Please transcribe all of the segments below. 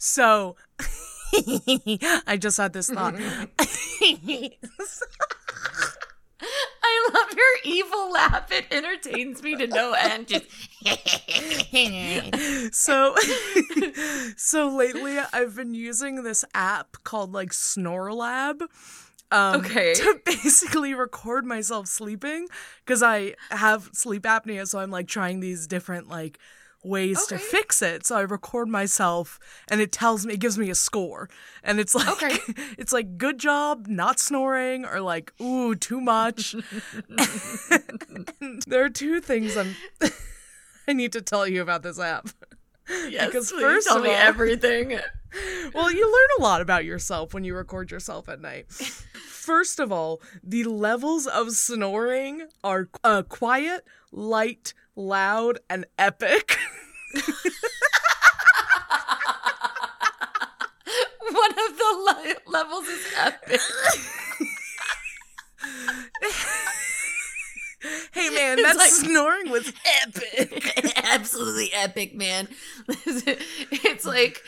So I just had this thought. I love your evil laugh. It entertains me to no end. Just so so lately I've been using this app called like SnoreLab. Um, Okay. To basically record myself sleeping because I have sleep apnea, so I'm like trying these different like ways to fix it. So I record myself, and it tells me, it gives me a score, and it's like, Okay. it's like good job, not snoring, or like ooh too much. There are two things I'm. I need to tell you about this app. yes, Because first tell of me all- everything. Well, you learn a lot about yourself when you record yourself at night. First of all, the levels of snoring are uh, quiet, light, loud, and epic. One of the li- levels is epic. hey man, It's that like- snoring was epic. Absolutely epic, man. it's like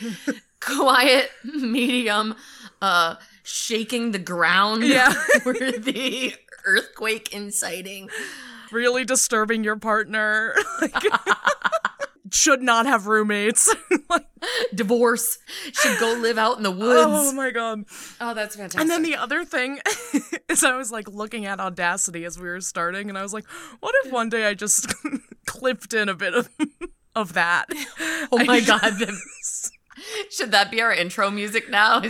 quiet, medium, uh, shaking the ground. Yeah. worthy earthquake inciting. Really disturbing your partner. Like, should not have roommates. Like, Divorce. Should go live out in the woods. oh my god. Oh, that's fantastic. And then the other thing is I was like looking at Audacity as we were starting and I was like, what if one day I just clipped in a bit of of that? oh my I god. Should that be our intro music now?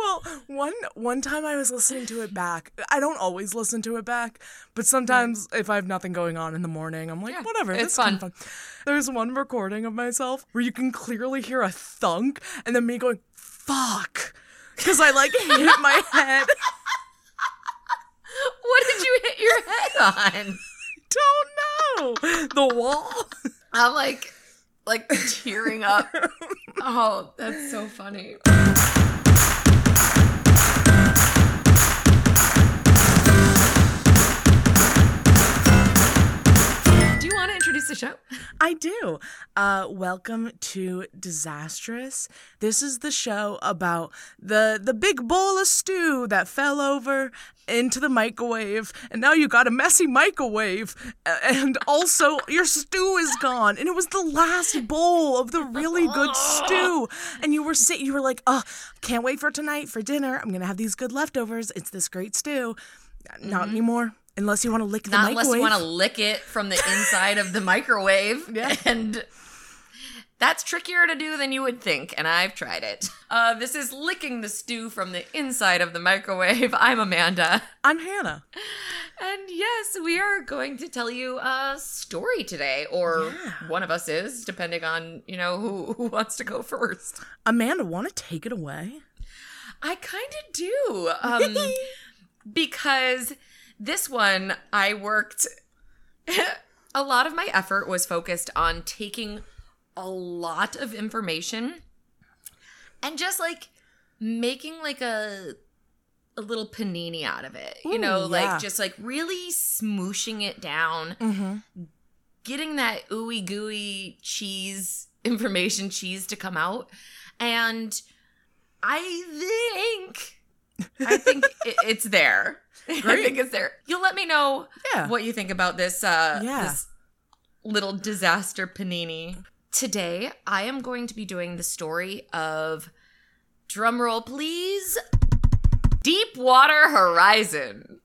Well, one one time I was listening to it back. I don't always listen to it back, but sometimes if I have nothing going on in the morning, I'm like, Yeah, whatever, it's this fun. There's one recording of myself where you can clearly hear a thunk and then me going, fuck. Because I like hit my head. what did you hit your head on? Don't know. The wall. I'm like, like tearing up. Oh, that's so funny. Introduce the show? I do. Uh, welcome to Disastrous. This is the show about the the big bowl of stew that fell over into the microwave, and now you got a messy microwave, and also your stew is gone, and it was the last bowl of the really good stew, and you were sit, you were like, oh, can't wait for tonight for dinner. I'm gonna have these good leftovers. It's this great stew. Not anymore. Unless you want to lick the. Not unless you want to lick it from the inside of the microwave. Yeah. And that's trickier to do than you would think, and I've tried it. Uh, this is licking the stew from the inside of the microwave. I'm Amanda. I'm Hannah. And yes, we are going to tell you a story today, or Yeah. one of us is, depending on, you know, who, who wants to go first. Amanda, want to take it away? I kind of do. Um, because this one, I worked, a lot of my effort was focused on taking a lot of information and just like making like a a little panini out of it. you know, yeah. like just like really smooshing it down, Mm-hmm. getting that ooey gooey cheese information cheese to come out. And I think I think it, it's there. I think it's there. You'll let me know Yeah. what you think about this uh Yeah. this little disaster panini. Today, I am going to be doing the story of drumroll please Deepwater Horizon.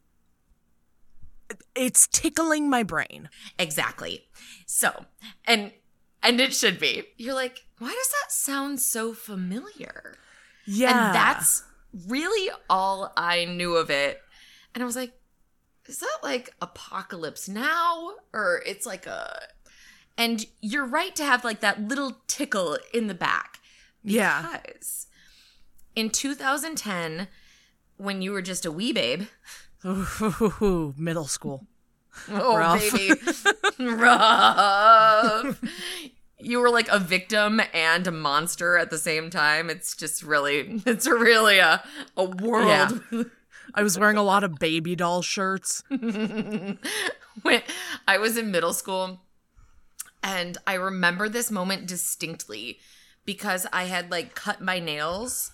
It's tickling my brain. Exactly. So, and and it should be. You're like, why does that sound so familiar? Yeah. And that's really all I knew of it. And I was like, is that like Apocalypse Now? Or it's like a. And you're right to have like that little tickle in the back. Yeah. Because in 2010, when you were just a wee babe, Ooh, middle school. oh, Rough. baby, rough. You were like a victim and a monster at the same time. It's just really, it's really a, a world. I was wearing a lot of baby doll shirts. when I was in middle school, and I remember this moment distinctly because I had like cut my nails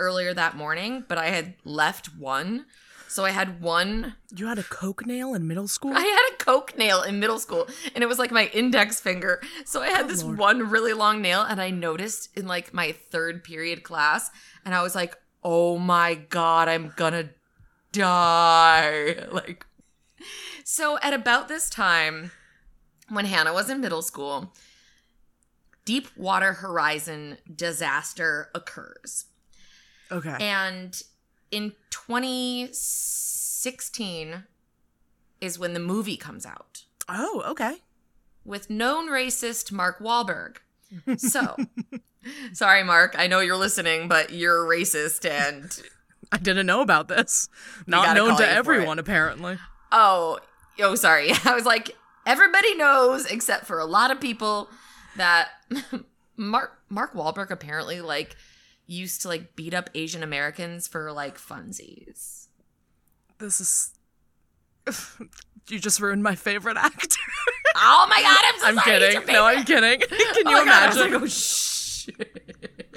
earlier that morning, but I had left one. So I had one You had a coke nail in middle school? I had a coke nail in middle school and it was like my index finger. So I had Oh, this Lord. one really long nail and I noticed in like my third period class and I was like, "Oh my god, I'm gonna die." Like So at about this time when Hannah was in middle school, Deepwater Horizon disaster occurs. okay. And in 2016 is when the movie comes out oh, okay. with known racist Mark Wahlberg. So, sorry, Mark. I know you're listening, but you're racist and. I didn't know about this. Not known to everyone, apparently. Oh, oh, sorry. I was like, everybody knows except for a lot of people that Mark Mark Wahlberg apparently like used to like beat up Asian Americans for like funsies. This is. you just ruined my favorite actor. Oh my god, I'm so I'm. Kidding. No, I'm kidding. Can Oh you God, was imagine? like, oh shit.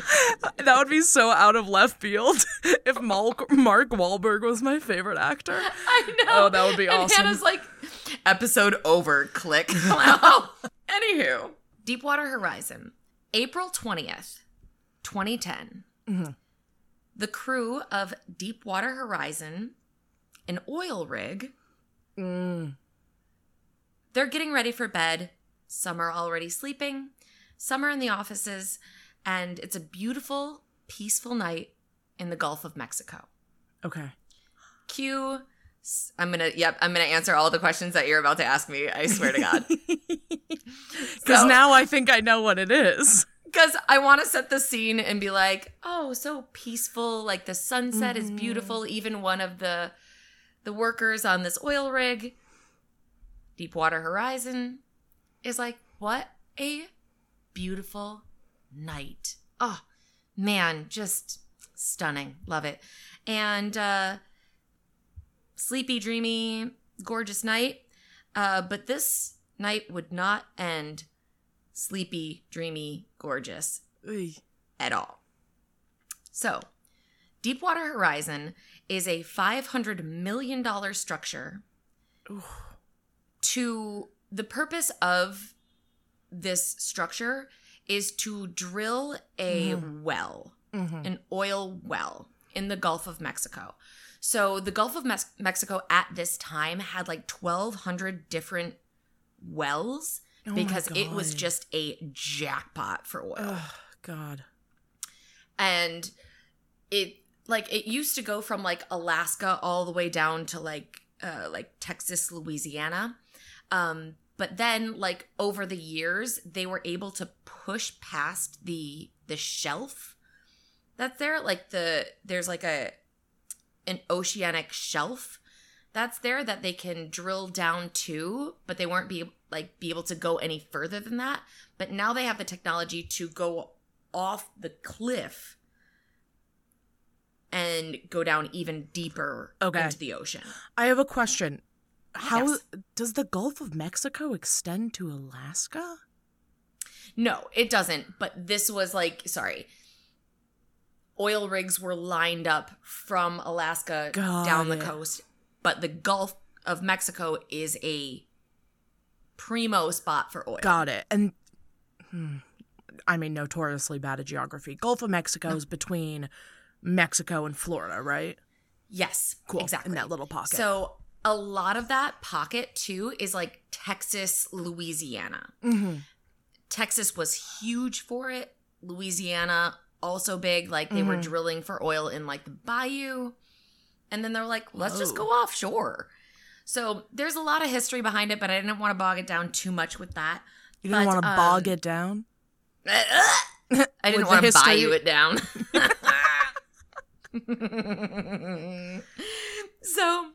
that would be so out of left field if Mark, Mark Wahlberg was my favorite actor. I know. Oh, that would be and awesome. Hannah's like, episode over. Click. Wow. Anywho, Deepwater Horizon, April twentieth, 2010. Mm-hmm. The crew of Deepwater Horizon, an oil rig, Mm. they're getting ready for bed. Some are already sleeping. Some are in the offices, and it's a beautiful, peaceful night in the Gulf of Mexico. Okay. Q. I'm gonna. Yep. I'm gonna answer all the questions that you're about to ask me. I swear to God. Because So- now I think I know what it is. Because I want to set the scene and be like, oh, so peaceful. Like the sunset is mm-hmm. beautiful. Even one of the the workers on this oil rig, Deepwater Horizon, is like, what a beautiful night. Oh man, just stunning. Love it. And uh sleepy, dreamy, gorgeous night. Uh, but this night would not end sleepy, dreamy, gorgeous Oy. at all. So, Deepwater Horizon is a $500 million structure to the purpose of this structure is to drill a well, Mhm. an oil well in the Gulf of Mexico. So the Gulf of Mex- Mexico at this time had like 1200 different wells Oh because it was just a jackpot for oil Ugh, God. and it like it used to go from like Alaska all the way down to like uh like Texas, Louisiana. Um but then like over the years they were able to push past the the shelf that's there like the there's like a an oceanic shelf that's there that they can drill down to but they weren't be like be able to go any further than that but now they have the technology to go off the cliff and go down even deeper Okay. into the ocean. I have a question. How Yes. does the Gulf of Mexico extend to Alaska? No, it doesn't. But this was like, sorry, oil rigs were lined up from Alaska Got down the it. coast. But the Gulf of Mexico is a primo spot for oil. Got it. And hmm, I mean, notoriously bad at geography. Gulf of Mexico is between Mexico and Florida, right? Yes, Cool. exactly. In that little pocket. So a lot of that pocket too is like Texas, Louisiana. hmm Texas was huge for it. Louisiana also big. Like they were Mhm. drilling for oil in like the bayou. And then they're like, let's just go offshore. So there's a lot of history behind it, but I didn't want to bog it down too much with that. you didn't but, want to bog um, it down? I didn't want to buy you it down. so,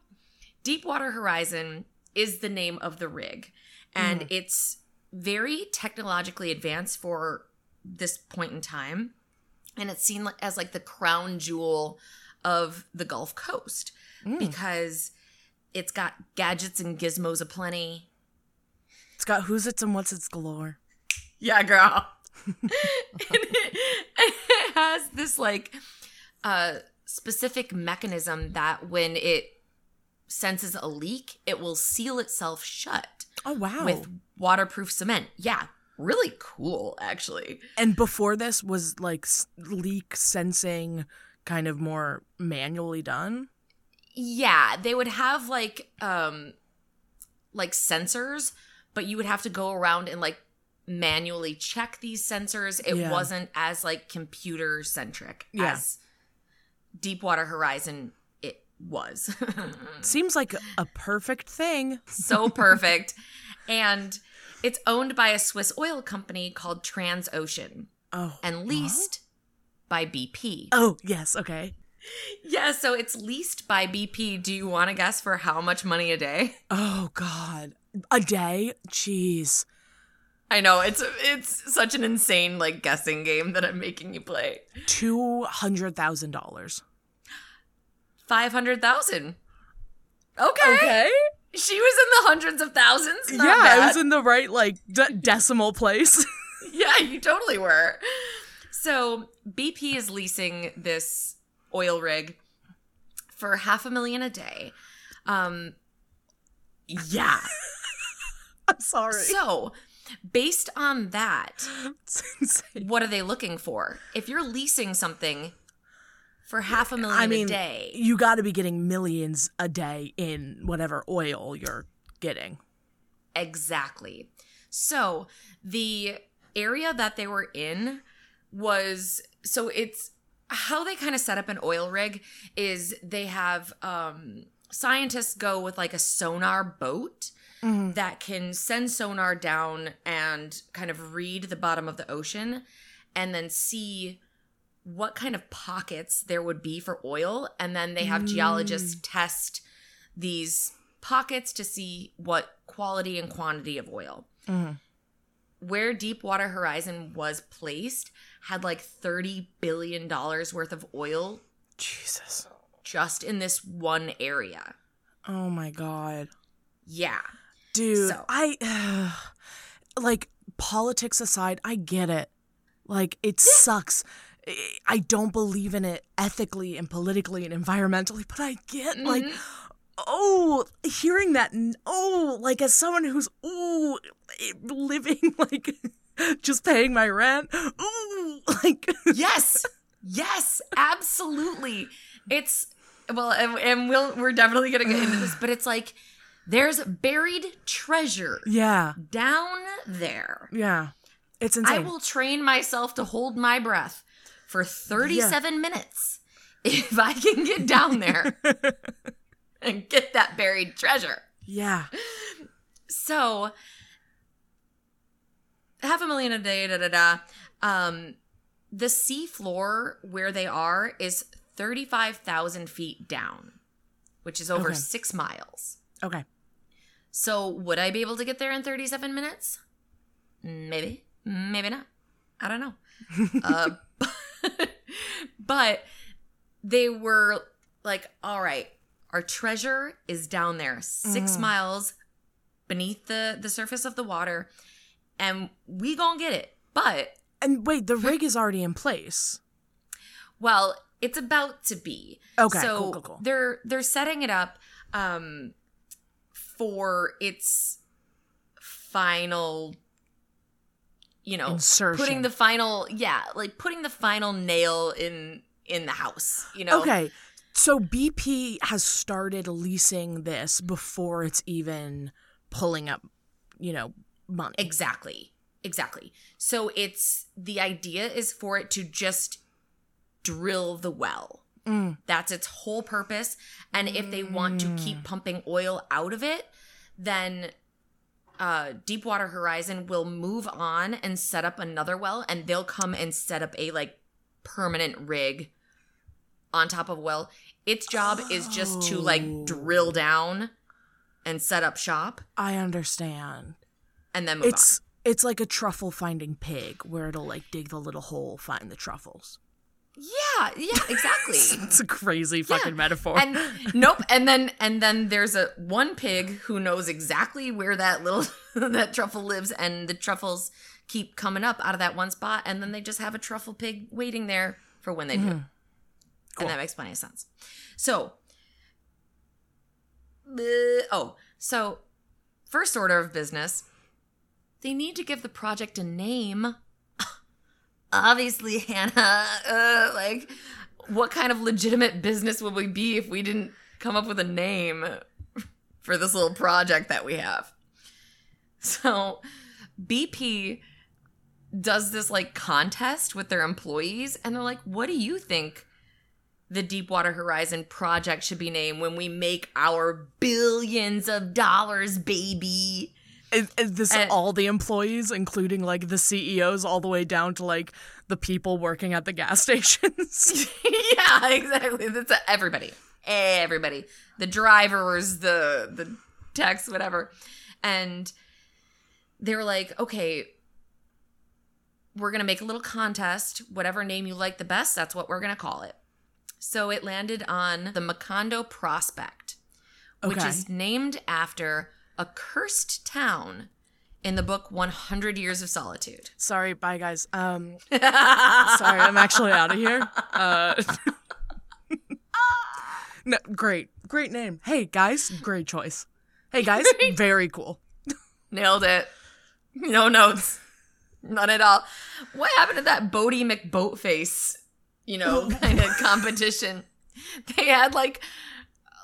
Deepwater Horizon is the name of the rig, and Mm. it's very technologically advanced for this point in time. And it's seen as like the crown jewel of the Gulf Coast Mm. because it's got gadgets and gizmos aplenty. It's got who's its and what's its galore. Yeah, girl. And it has this like uh specific mechanism that when it senses a leak, it will seal itself shut Oh wow. with waterproof cement. Yeah, really cool actually. and before this was like leak sensing kind of more manually done. Yeah, they would have like um like sensors, but you would have to go around and like manually check these sensors. It Yeah. wasn't as like computer centric Yeah. as Deepwater Horizon was. Seems like a perfect thing. so perfect. And it's owned by a Swiss oil company called Transocean Oh. and leased by BP. Oh, yes, okay. Yeah, so it's leased by BP. Do you want to guess for how much money a day? Oh god. A day? Jeez. I know it's it's such an insane like guessing game that I'm making you play. $200,000. Five hundred thousand. Okay. Okay. she was in the hundreds of thousands. Yeah, bad. I was in the right like de- decimal place. yeah, you totally were. So BP is leasing this oil rig for half a million a day. Um, yeah. I'm sorry. So based on that, what are they looking for? If you're leasing something for half a million I mean, a day, you got to be getting millions a day in whatever oil you're getting. Exactly. So the area that they were in was so it's how they kind of set up an oil rig is they have um scientists go with like a sonar boat that can send sonar down and kind of read the bottom of the ocean and then see what kind of pockets there would be for oil and then they have geologists test these pockets to see what quality and quantity of oil. Mhm. Where Deepwater Horizon was placed had like 30 billion dollars worth of oil Jesus. just in this one area. Oh my god. Yeah. Dude, So- I like politics aside, I get it. Like it sucks. I- don't believe in it ethically and politically and environmentally, but I get mm-hmm. like oh, hearing that oh, like as someone who's oh, living like just paying my rent. Ooh, like Yes. yes, absolutely. It's well and, and we'll we're definitely going to get into this, but it's like there's buried treasure yeah. down there. Yeah. It's I will train myself to hold my breath for 37 minutes if I can get down there and get that buried treasure. yeah. So, half a million a day, da da da. Um, the sea floor where they are is 35,000 feet down, which is over Okay. six miles. Okay. So, would I be able to get there in 37 minutes? Maybe. Maybe not. I don't know. uh, but they were like, all right, our treasure is down there, 6 miles beneath the, the surface of the water, and we gonna get it. But, And wait, the rig is already in place. well, it's about to be. Okay, So cool, cool, cool. they're they're setting it up um for its final you know Insertion. putting the final yeah like putting the final nail in in the house you know Okay. So BP has started leasing this before it's even pulling up, you know, money. exactly exactly so it's the idea is for it to just drill the well Mm. that's its whole purpose and if they want to keep pumping oil out of it then uh deepwater horizon will move on and set up another well and they'll come and set up a like permanent rig on top of a well its job is just to like Oh. drill down and set up shop I understand. and then move It's it's like a truffle finding pig where it'll like dig the little hole, find the truffles. Yeah yeah exactly It's a crazy fucking metaphor. and nope and then and then there's a one pig who knows exactly where that little that truffle lives and the truffles keep coming up out of that one spot and then they just have a truffle pig waiting there for when they do. Mhm. Cool. And that makes plenty of sense. So, uh, oh, so first order of business, they need to give the project a name. Obviously, Hannah, uh, like, what kind of legitimate business would we be if we didn't come up with a name for this little project that we have? So, BP does this like contest with their employees, and they're like, what do you think? the Deepwater Horizon project should be named when we make our billions of dollars, baby. Is, is this And- all the employees, including like the CEOs, all the way down to like the people working at the gas stations? yeah, exactly. That's everybody. Everybody. The drivers, the the techs, whatever. And they were like, okay, we're gonna make a little contest. Whatever name you like the best, that's what we're gonna call it. So it landed on the Macondo Prospect, which Okay. is named after a cursed town in the book 100 Years of Solitude. Sorry, bye guys. Um, sorry, I'm actually out of here. Uh, no, great, great name. Hey guys, great choice. Hey guys, very cool. Nailed it. No notes. None at all. What happened to that Boaty McBoatface, you know, kind of competition? They had like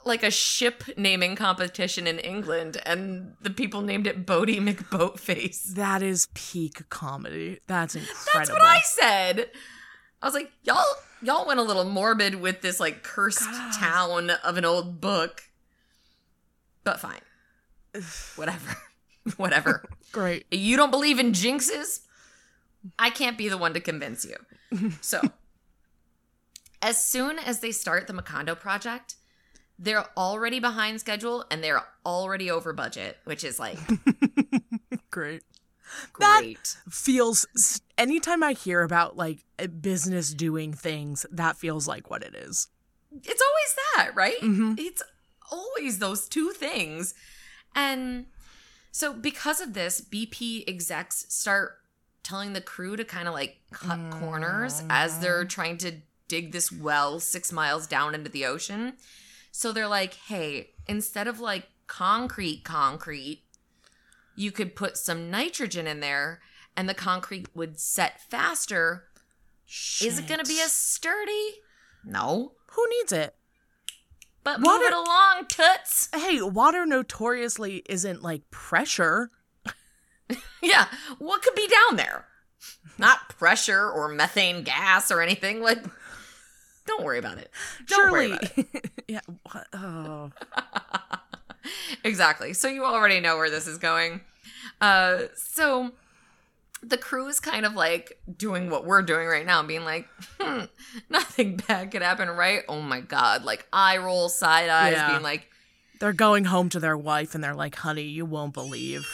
like a ship naming competition in England and the people named it Boaty McBoatface. That is peak comedy. That's incredible. That's what I said. I was like, y'all y'all went a little morbid with this like cursed God. town of an old book. But fine. Whatever. Whatever. Great. you don't believe in jinxes, I can't be the one to convince you. So, as soon as they start the Macondo project, they're already behind schedule and they're already over budget, which is like Great. That- Feels anytime I hear about like a business doing things, that feels like what it is. It's always that, right? Mhm. It's always those two things. And so, because of this, BP execs start telling the crew to kind of like cut corners as they're trying to dig this well six miles down into the ocean. So, they're like, hey, instead of like concrete, concrete, you could put some nitrogen in there and the concrete would set faster. Is it going to be Shit. as sturdy? No. Who needs it? But Water- move it along, toots. Hey, water notoriously isn't like pressure. Yeah, what could be down there? Not pressure or methane gas or anything. Like, don't worry about it. Don't worry Surely. about it. yeah. Oh. Exactly. So you already know where this is going. Uh, so the crew is kind of like doing what we're doing right now, being like, hmm, nothing bad could happen, right? Oh my god! Like eye roll, side eyes, Yeah. being like, They're going home to their wife and they're like, honey, you won't believe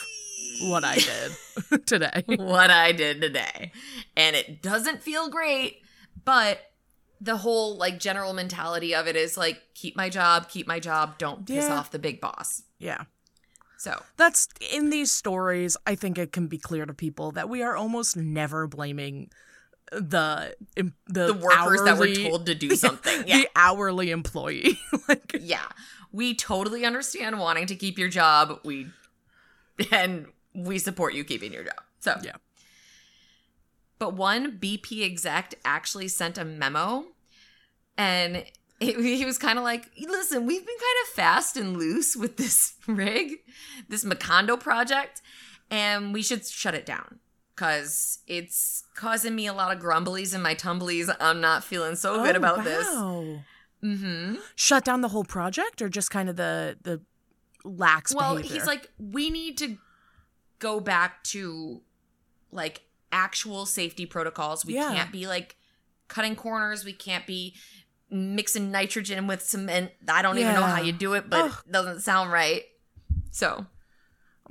what I did today. what I did today. And it doesn't feel great, but the whole like general mentality of it is like keep my job, keep my job, don't piss off the big boss. Yeah. So, That's in these stories, I think it can be clear to people that we are almost never blaming the the, the workers that were told to do something. Yeah. the hourly employee. like yeah. We totally understand wanting to keep your job. We and we support you keeping your job. So, Yeah. But one BP exec actually sent a memo and it, he was kind of like, listen, we've been kind of fast and loose with this rig, this Macondo project, and we should shut it down because it's causing me a lot of grumblies in my tumblies. I'm not feeling so good Oh, about this. Mm-hmm. Shut down the whole project or just kind of the the lax Well, behavior? he's like, we need to go back to like actual safety protocols. We Yeah. can't be like cutting corners. We can't be mixing nitrogen with cement. I don't even know how you do it, but Ugh. it doesn't sound right. So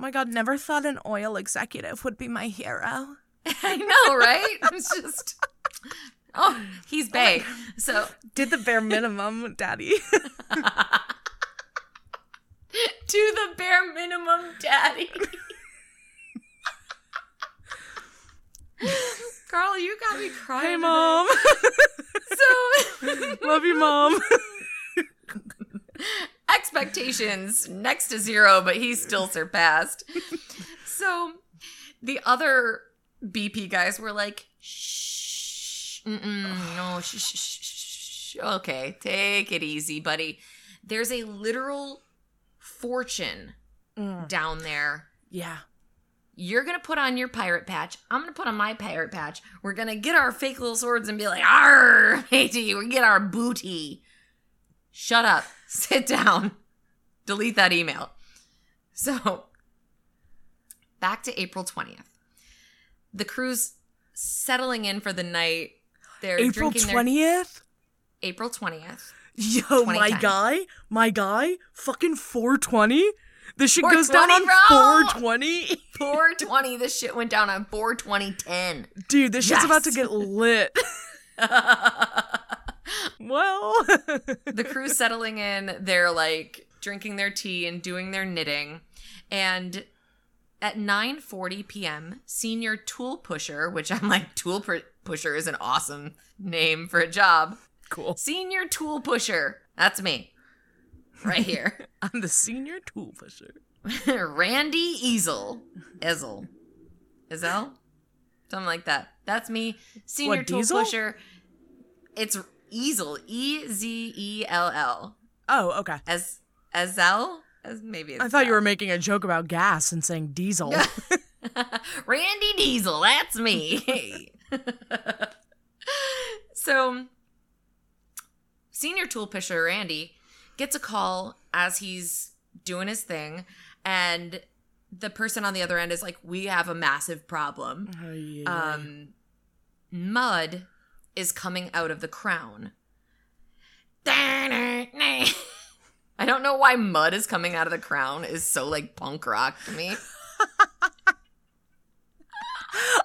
Oh my god, never thought an oil executive would be my hero. I know, right? It's just oh, he's oh Bay. So Did the bare minimum, daddy. do the bare minimum, daddy. Carl, you got me crying. hey today. mom. So, love you, mom. expectations next to zero, but he's still surpassed. so the other BP guys were like, shh, no, shh, shh, shh, shh. Okay, take it easy, buddy. There's a literal fortune Mm. down there. yeah. You're gonna put on your pirate patch. I'm gonna put on my pirate patch. We're gonna get our fake little swords and be like, "Arr, matey, we get our booty." Shut up. Sit down. Delete that email. So, back to April 20th. The crew's settling in for the night. They're April drinking their- twentieth. April 20th. Yo, my 2010. guy, my guy, fucking 420. This shit goes down on bro. 420. 420. This shit went down on 42010. Dude, this shit's about to get lit. well, the crew's settling in they're like drinking their tea and doing their knitting and at 9:40 p.m. senior tool pusher which I'm like tool pu- pusher is an awesome name for a job cool. senior tool pusher that's me right here I'm the senior tool pusher. Randy Easel Ezell Ezell something like that that's me senior What, tool Diesel? pusher it's Easel E Z E L L Oh, okay. as Azel as maybe it's I thought you were making a joke about gas and saying diesel. Randy Diesel. That's me. so, senior tool pusher Randy gets a call as he's doing his thing, and the person on the other end is like, "We have a massive problem. Oh, yeah. Um, mud is coming out of the crown." I don't know why mud is coming out of the crown is so like punk rock to me.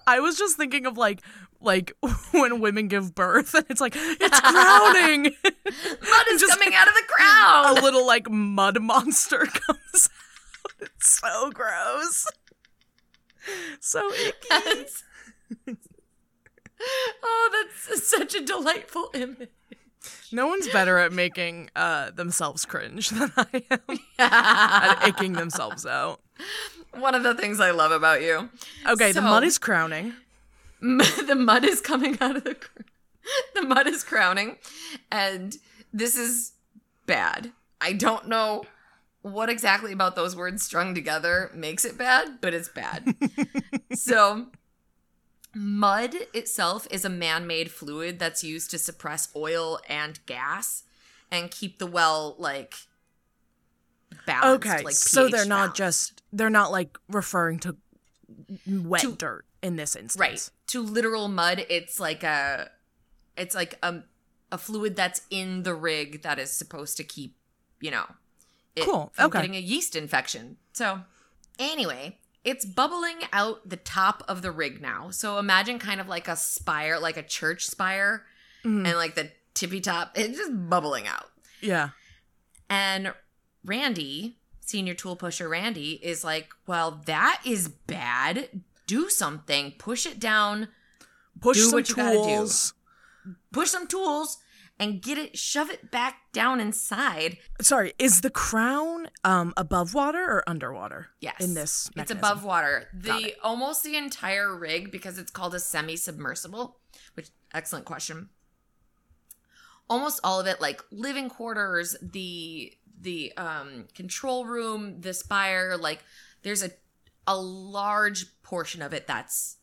I was just thinking of like like when women give birth and it's like it's crowning. Mud is Just- coming out of the a little like mud monster comes out. It's so gross. So icky. Yes. oh, that's such a delightful image. No one's better at making uh, themselves cringe than I am at icking themselves out. One of the things I love about you. Okay, the mud is crowning. the mud is coming out of the cr- the mud is crowning and this is bad. I don't know what exactly about those words strung together makes it bad, but it's bad. so mud itself is a man-made fluid that's used to suppress oil and gas and keep the well like balanced Okay, like so they're not balanced. just they're not like referring to wet To- dirt in this instance. right to literal mud it's like a it's like a a fluid that's in the rig that is supposed to keep you know it Cool, from okay. getting a yeast infection so anyway it's bubbling out the top of the rig now so imagine kind of like a spire like a church spire Mhm. and like the tippy top it's just bubbling out Yeah. and Randy, senior tool pusher Randy, is like, well, that is bad. Do something. Push it down. Push Do some what you gotta do. tools. Push some tools and get it, shove it back down inside. Sorry, is the crown um above water or underwater? Yes. In this It's above water. The almost the entire rig, because it's called a semi-submersible, which excellent question. Almost all of it, like living quarters, the the um control room, the spire, like there's a a large portion of it that's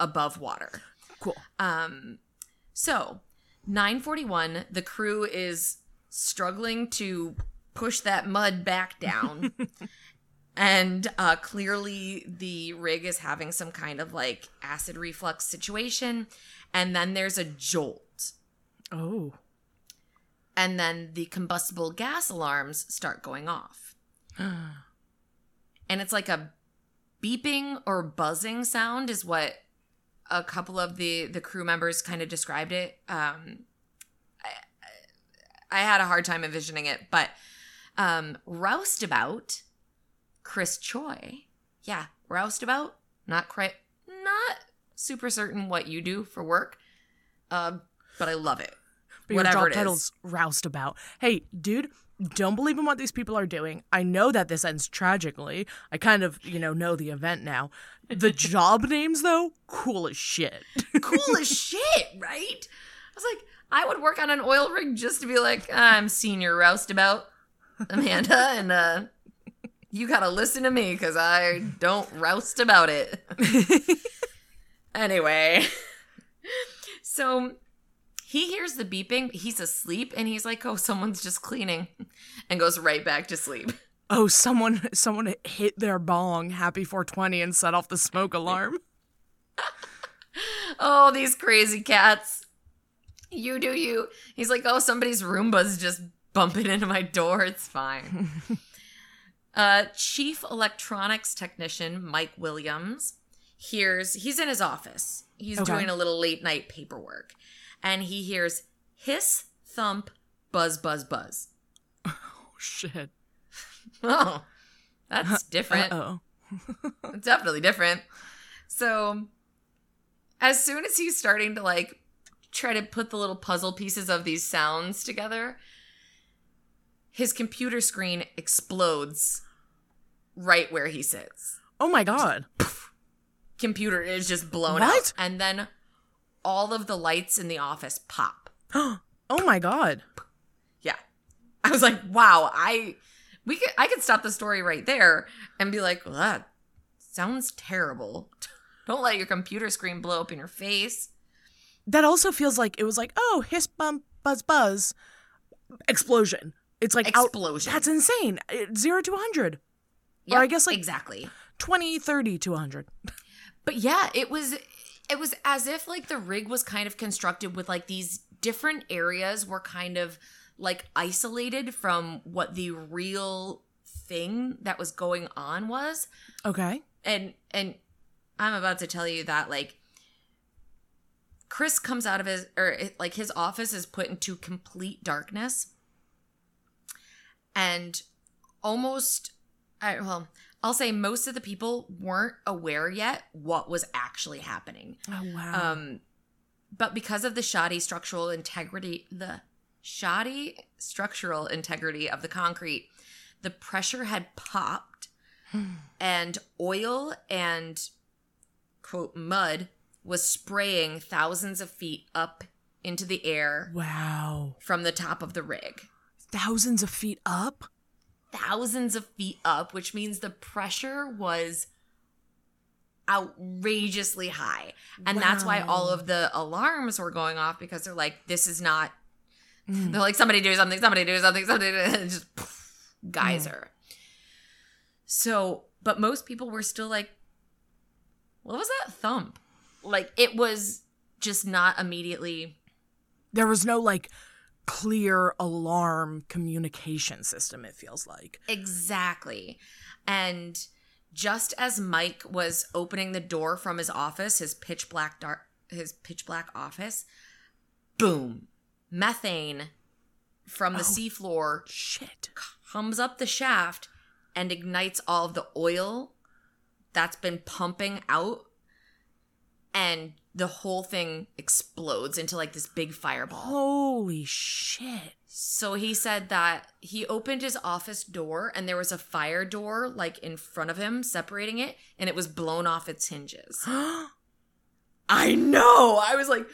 above water. Cool. Um, so 941, the crew is struggling to push that mud back down. and uh, clearly the rig is having some kind of like acid reflux situation. And then there's a jolt. Oh. And then the combustible gas alarms start going off. and it's like a beeping or buzzing sound is what a couple of the the crew members kind of described it um i, I had a hard time envisioning it but um roustabout chris choy yeah roustabout not quite not super certain what you do for work um but i love it But your Whatever job it is. title's roustabout. Hey, dude, don't believe in what these people are doing. I know that this ends tragically. I kind of, you know, know the event now. The job names, though, cool as shit. cool as shit, right? I was like, I would work on an oil rig just to be like, I'm senior roustabout, Amanda, and uh, you gotta listen to me because I don't roust about it. anyway, so he hears the beeping. He's asleep, and he's like, "Oh, someone's just cleaning," and goes right back to sleep. oh, someone someone hit their bong, happy 420, and set off the smoke alarm. Oh, these crazy cats. You do you. He's like, oh, somebody's Roomba's just bumping into my door. It's fine. uh, Chief electronics technician Mike Williams hears, he's in his office. He's Okay. doing a little late night paperwork. And he hears hiss, thump, buzz, buzz, buzz. Oh, shit. Oh, that's different. Uh oh. definitely different. So, as soon as he's starting to like try to put the little puzzle pieces of these sounds together, his computer screen explodes right where he sits. Oh my god. Computer is just blown What? out, and then all of the lights in the office pop. oh my god. Yeah, I was like, wow, I we could I could stop the story right there and be like, well, that sounds terrible. Don't let your computer screen blow up in your face. That also feels like it was like, oh, hiss, bump, buzz, buzz, explosion. It's like out- Explosion. that's insane. It- Zero to 100. Yeah, or I guess, like- exactly. 20, 30 to 100. But yeah, it was it was as if like the rig was kind of constructed with like these different areas were kind of like isolated from what the real thing that was going on was. Okay. and and I'm about to tell you that like Chris comes out of his or like his office is put into complete darkness and almost I well I'll say most of the people weren't aware yet what was actually happening. Oh, wow. Um but because of the shoddy structural integrity the shoddy structural integrity of the concrete, the pressure had popped and oil and quote mud was spraying thousands of feet up into the air wow. from the top of the rig. Thousands of feet up? Thousands of feet up, which means the pressure was outrageously high. And that's why all of the alarms were going off because they're like, this is not, mm. they're like, somebody do something, somebody do something, somebody do, just poof, geyser. So, but most people were still like, what was that thump? Like, it was just not immediately There was no like clear alarm communication system, it feels like. Exactly. And just as Mike was opening the door from his office, his pitch black dark his pitch black office, boom, methane from the Oh. seafloor Shit. comes up the shaft and ignites all of the oil that's been pumping out and the whole thing explodes into like this big fireball. Holy shit. So he said that he opened his office door and there was a fire door like in front of him separating it and it was blown off its hinges. I know. I was like,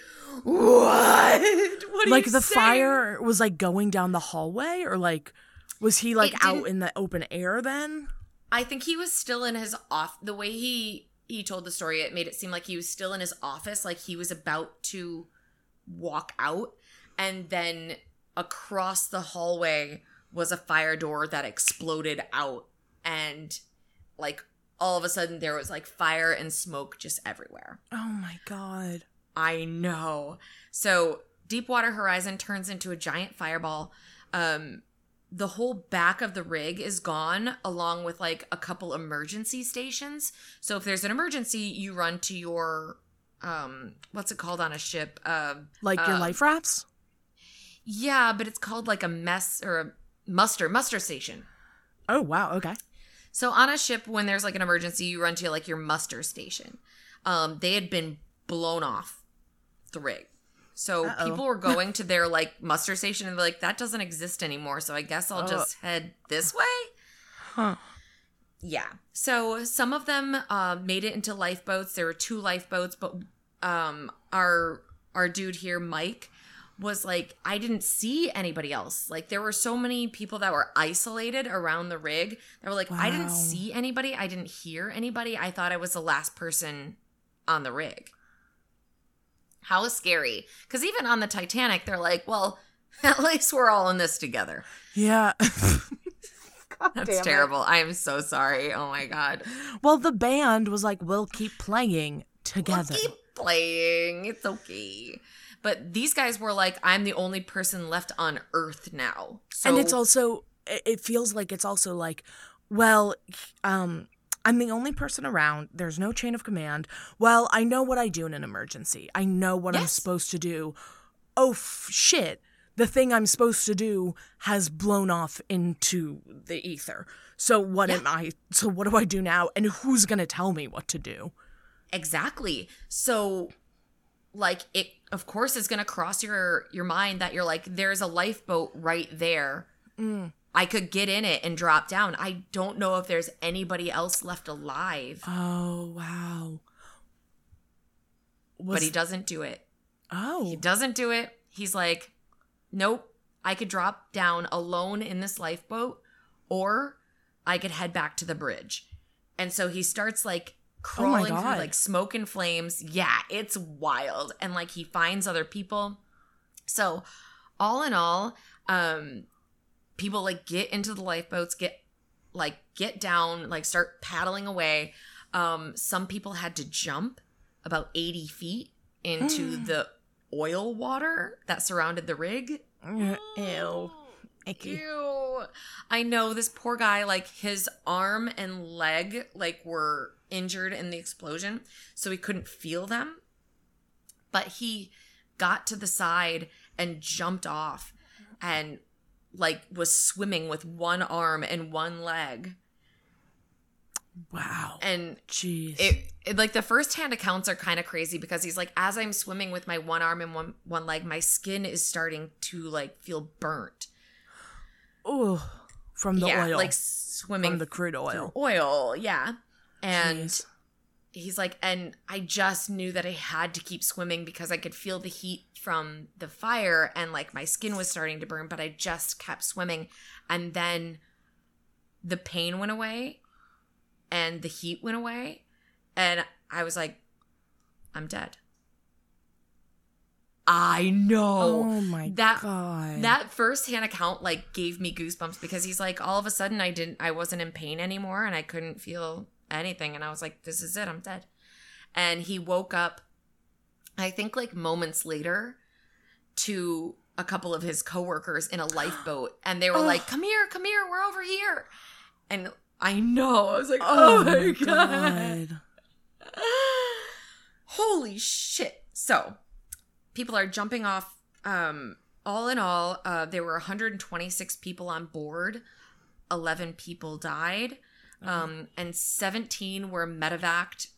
"What? What like the saying?" fire was like going down the hallway or like was he like out in the open air then? I think he was still in his off the way he he told the story it made it seem like he was still in his office like he was about to walk out and then across the hallway was a fire door that exploded out and like all of a sudden there was like fire and smoke just everywhere. Oh my god. I know. So Deepwater Horizon turns into a giant fireball. Um, the whole back of the rig is gone, along with like a couple emergency stations. So if there's an emergency, you run to your um, what's it called on a ship? Um, Like your Uh, life rafts? yeah, but it's called like a mess or a muster muster station. Oh wow, okay. So on a ship, when there's like an emergency, you run to like your muster station. Um, they had been blown off the rig. So Uh-oh. people were going to their like muster station and they're like, that doesn't exist anymore. So I guess I'll Oh. just head this way. Huh. Yeah. So some of them uh, made it into lifeboats. There were two lifeboats, but um, our our dude here, Mike, was like, I didn't see anybody else. Like there were so many people that were isolated around the rig. They were like, I didn't see anybody. I didn't hear anybody. I thought I was the last person on the rig. How scary. Because even on the Titanic, they're like, well, at least we're all in this together. Yeah. God That's damn it. terrible. I am so sorry. Oh my God. Well, the band was like, we'll keep playing together. We'll together. keep playing. It's okay. But these guys were like, I'm the only person left on Earth now. So and it's also, it it feels like it's also like, well, um, I'm the only person around. There's no chain of command. Well, I know what I do in an emergency. I know what I'm supposed to do. Oh, f- shit. The thing I'm supposed to do has blown off into the ether. So what am I? So what do I do now? And who's gonna tell me what to do? exactly. So like it of course is gonna cross your your mind that you're like, there's a lifeboat right there. Mm. I could get in it and drop down. I don't know if there's anybody else left alive. Oh wow. Was, but he doesn't do it. oh He doesn't do it. He's like, nope, I could drop down alone in this lifeboat or I could head back to the bridge. And so he starts like Oh crawling through like smoke and flames. Yeah, it's wild. And like he finds other people. So, all in all, um people like get into the lifeboats, get like get down, like start paddling away. Um some people had to jump about 80 feet into the oil water that surrounded the rig. Ew. Icky. Ew. I know this poor guy, like his arm and leg, like were injured in the explosion, so he couldn't feel them. But he got to the side and jumped off and like was swimming with one arm and one leg. Wow. And Jeez. it, it like the first hand accounts are kind of crazy because he's like as i'm swimming with my one arm and one one leg my skin is starting to like feel burnt Oh, From the yeah oil. like swimming from the crude oil. oil yeah and Jeez. he's like and i just knew that i had to keep swimming because i could feel the heat from the fire and like my skin was starting to burn but i just kept swimming. And then the pain went away and the heat went away and i was like i'm dead. I know. Oh my that- god. that first hand account like gave me goosebumps because he's like all of a sudden i didn't i wasn't in pain anymore and i couldn't feel anything. And i was like this is it. I'm dead. And he woke up i think like moments later to a couple of his coworkers in a lifeboat and they were Oh. like come here come here we're over here and i know i was like oh, my god Holy shit. So, people are jumping off. Um, all in all, uh, there were 126 people on board. 11 people died. Um, and 17 were medevaced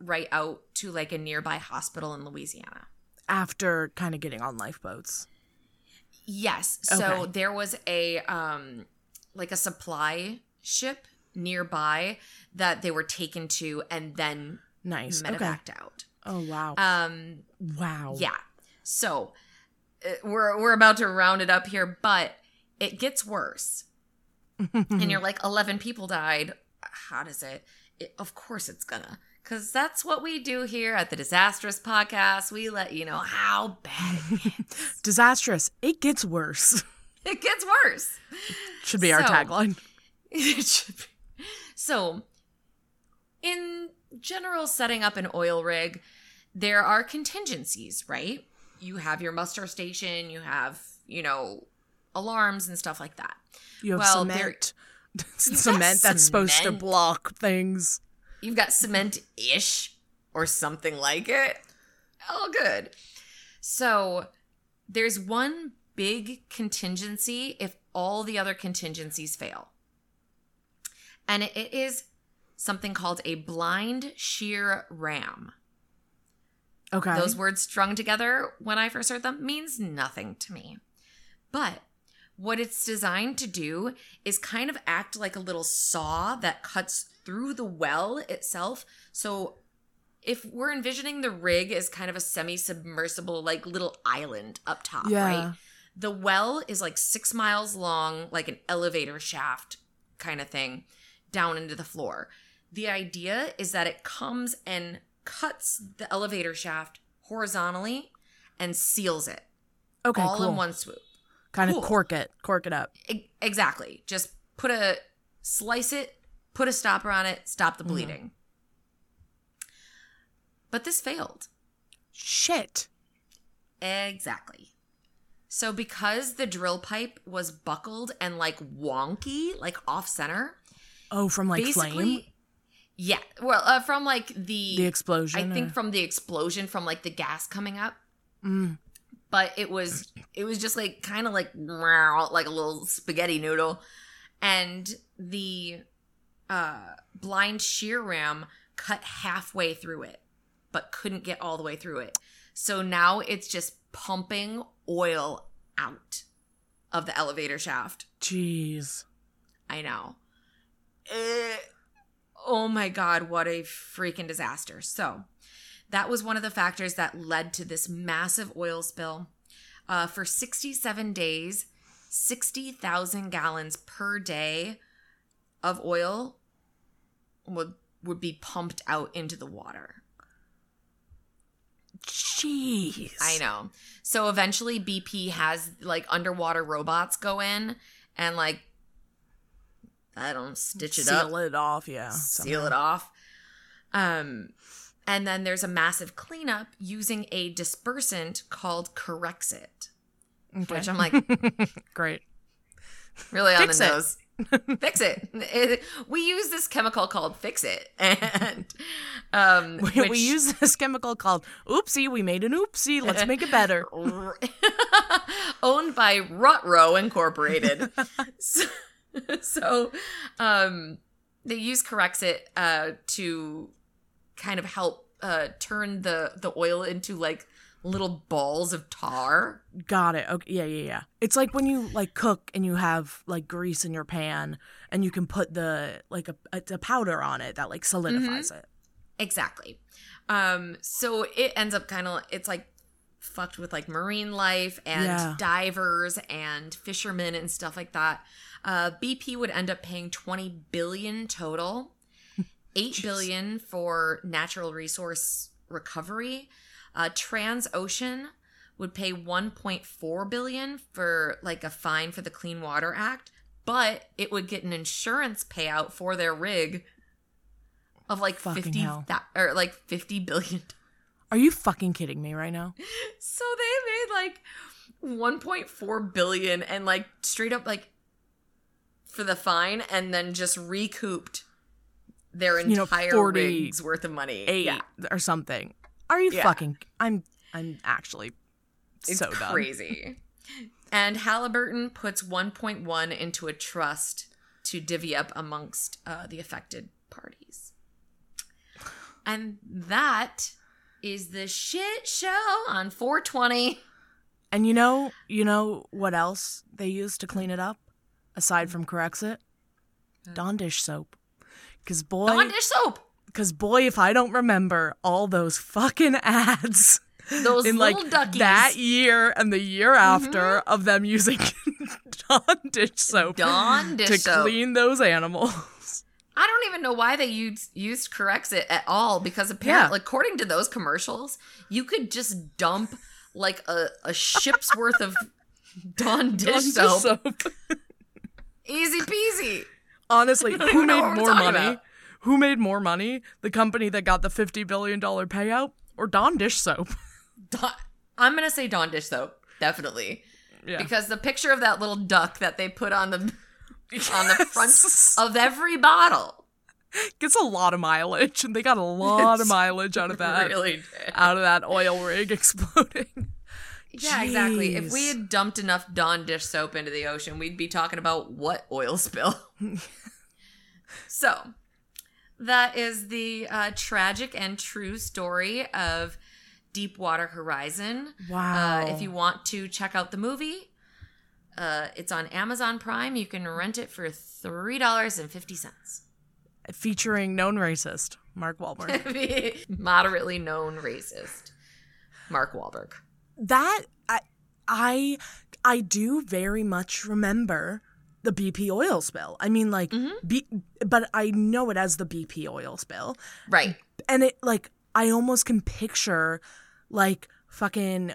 right out to like a nearby hospital in Louisiana. After kind of getting on lifeboats. Yes. So Okay. there was a um like a supply ship nearby that they were taken to and then Nice. Okay. medevaced out. Oh wow. Um wow. Yeah. So uh, we're we're about to round it up here, but it gets worse. and you're like, eleven people died. How does it? It of course, it's gonna, because that's what we do here at the Disastrous Podcast. We let you know how bad it gets. Disastrous. It gets worse. it gets worse. Should be our tagline. It should be. So, in general, setting up an oil rig, there are contingencies, right? You have your muster station, you have, you know, alarms and stuff like that. You have Well, there- cement. cement that's supposed to block things. You've got cement ish or something like it. All good. So, there's one big contingency if all the other contingencies fail. And it- it is something called a blind shear ram. Okay. Those words strung together when I first heard them means nothing to me. But what it's designed to do is kind of act like a little saw that cuts through the well itself. So if we're envisioning the rig as kind of a semi-submersible like little island up top, Yeah. right? The well is like 6 miles long, like an elevator shaft kind of thing down into the floor. The idea is that it comes and cuts the elevator shaft horizontally and seals it okay, all cool. in one swoop. Kind cool. of cork it, cork it up. E- exactly. Just put a slice it, put a stopper on it, stop the bleeding. But this failed. Shit. Exactly. So because the drill pipe was buckled and like wonky, like off center, Oh, from like flame, yeah, well, uh, from like the the explosion. I think from the explosion from like the gas coming up. Mm. But it was it was just like kind of like like a little spaghetti noodle, and the uh, blind shear ram cut halfway through it, but couldn't get all the way through it. So now it's just pumping oil out of the elevator shaft. Jeez. I know. Eh, oh my God, what a freaking disaster. So, that was one of the factors that led to this massive oil spill. Uh, for 67 days, 60,000 gallons per day of oil would, would be pumped out into the water. Jeez. I know. So eventually BP has like underwater robots go in and like I don't stitch it Seal up, it off, yeah. seal it off. Um and then there's a massive cleanup using a dispersant called Corexit, Okay. which I'm like Great. really on Fix the it. nose. Fix it. It- We use this chemical called Fix It, and um, We, which- we use this chemical called oopsie. We made an oopsie. Let's make it better. owned by Rutro Incorporated. so, so, um, they use Corexit uh, to kind of help uh, turn the the oil into like little balls of tar. Got it. Okay. Yeah, yeah, yeah. It's like when you like cook and you have like grease in your pan and you can put the like a, a, powder on it that like solidifies it. Exactly. Um, so it ends up kind of it's like fucked with like marine life and Yeah. divers and fishermen and stuff like that. Uh, BP would end up paying 20 billion total, 8 billion for natural resource recovery. Uh, Transocean would pay 1.4 billion for like a fine for the Clean Water Act, but it would get an insurance payout for their rig of like Fucking 50 hell. that or like 50 billion. Are you fucking kidding me right now? So they made like 1.4 billion and like straight up like for the fine and then just recouped their You know, entire 40 rig's worth of money. Eight Yeah. or something. Are you Yeah. fucking? I'm. I'm actually It's so crazy. and Halliburton puts 1.1 into a trust to divvy up amongst uh, the affected parties. And that is the shit show on 420. And you know, you know what else they use to clean it up, aside from Corexit? Dawn dish soap. Cause boy, Dawn dish soap. cause boy, if I don't remember all those fucking ads Those in like little duckies. that year and the year mm-hmm. after of them using Dawn dish soap Dawn dish to soap. clean those animals. I don't even know why they used used Corexit at all because apparently, according to those commercials, you could just dump like a, a ship's worth of Dawn dish Dawn dish soap. soap. Easy peasy. Honestly, who made more money? about. Who made more money? The company that got the fifty billion dollar payout, or Dawn dish soap? I'm gonna say Dawn dish soap, definitely, Yeah. because the picture of that little duck that they put on the on the front of every bottle gets a lot of mileage, and they got a lot of mileage out of that. really. Out of that oil rig exploding. Yeah, exactly. If we had dumped enough Dawn dish soap into the ocean, we'd be talking about what oil spill. So, that is the uh, tragic and true story of Deepwater Horizon. Wow. Uh, if you want to check out the movie, uh, it's on Amazon Prime. You can rent it for three dollars and fifty cents. Featuring known racist Mark Wahlberg. Moderately known racist Mark Wahlberg. that I I I do very much remember the BP oil spill. I mean like mm-hmm. B, but I know it as the BP oil spill. Right. And it like I almost can picture like fucking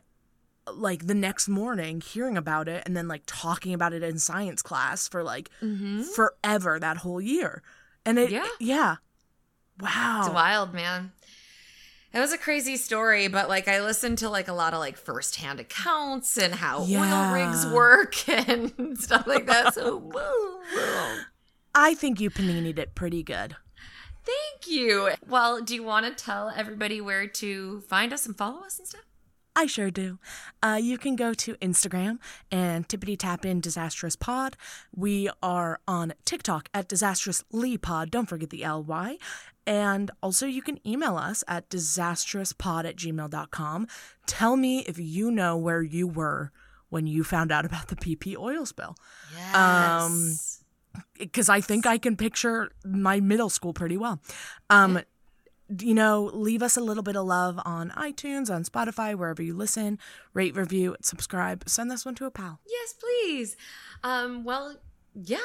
like the next morning hearing about it and then like talking about it in science class for like mm-hmm. forever that whole year. And it Yeah. yeah. Wow. It's wild, man. It was a crazy story, but like I listened to like a lot of like firsthand accounts and how Yeah. oil rigs work and stuff like that. So, woo, woo. I think you paninied it pretty good. thank you. Well, do you want to tell everybody where to find us and follow us and stuff? I sure do. Uh, you can go to Instagram and tippity tap in disastrous pod. We are on TikTok at disastrous lee pod. Don't forget the ly. And also, you can email us at disastrouspod at gmail.com. Tell me if you know where you were when you found out about the BP oil spill. Yes. Because I think I can picture my middle school pretty well. Um, you know, leave us a little bit of love on iTunes, on Spotify, wherever you listen. Rate, review, subscribe. Send this one to a pal. yes, please. Um, well, yeah.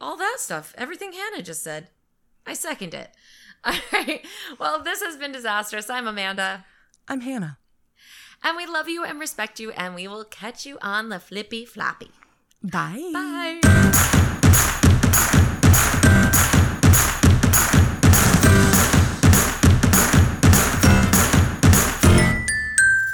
All that stuff. Everything Hannah just said. I second it. All right. Well, this has been disastrous. I'm Amanda. I'm Hannah. And we love you and respect you, and we will catch you on the flippy floppy. Bye. Bye.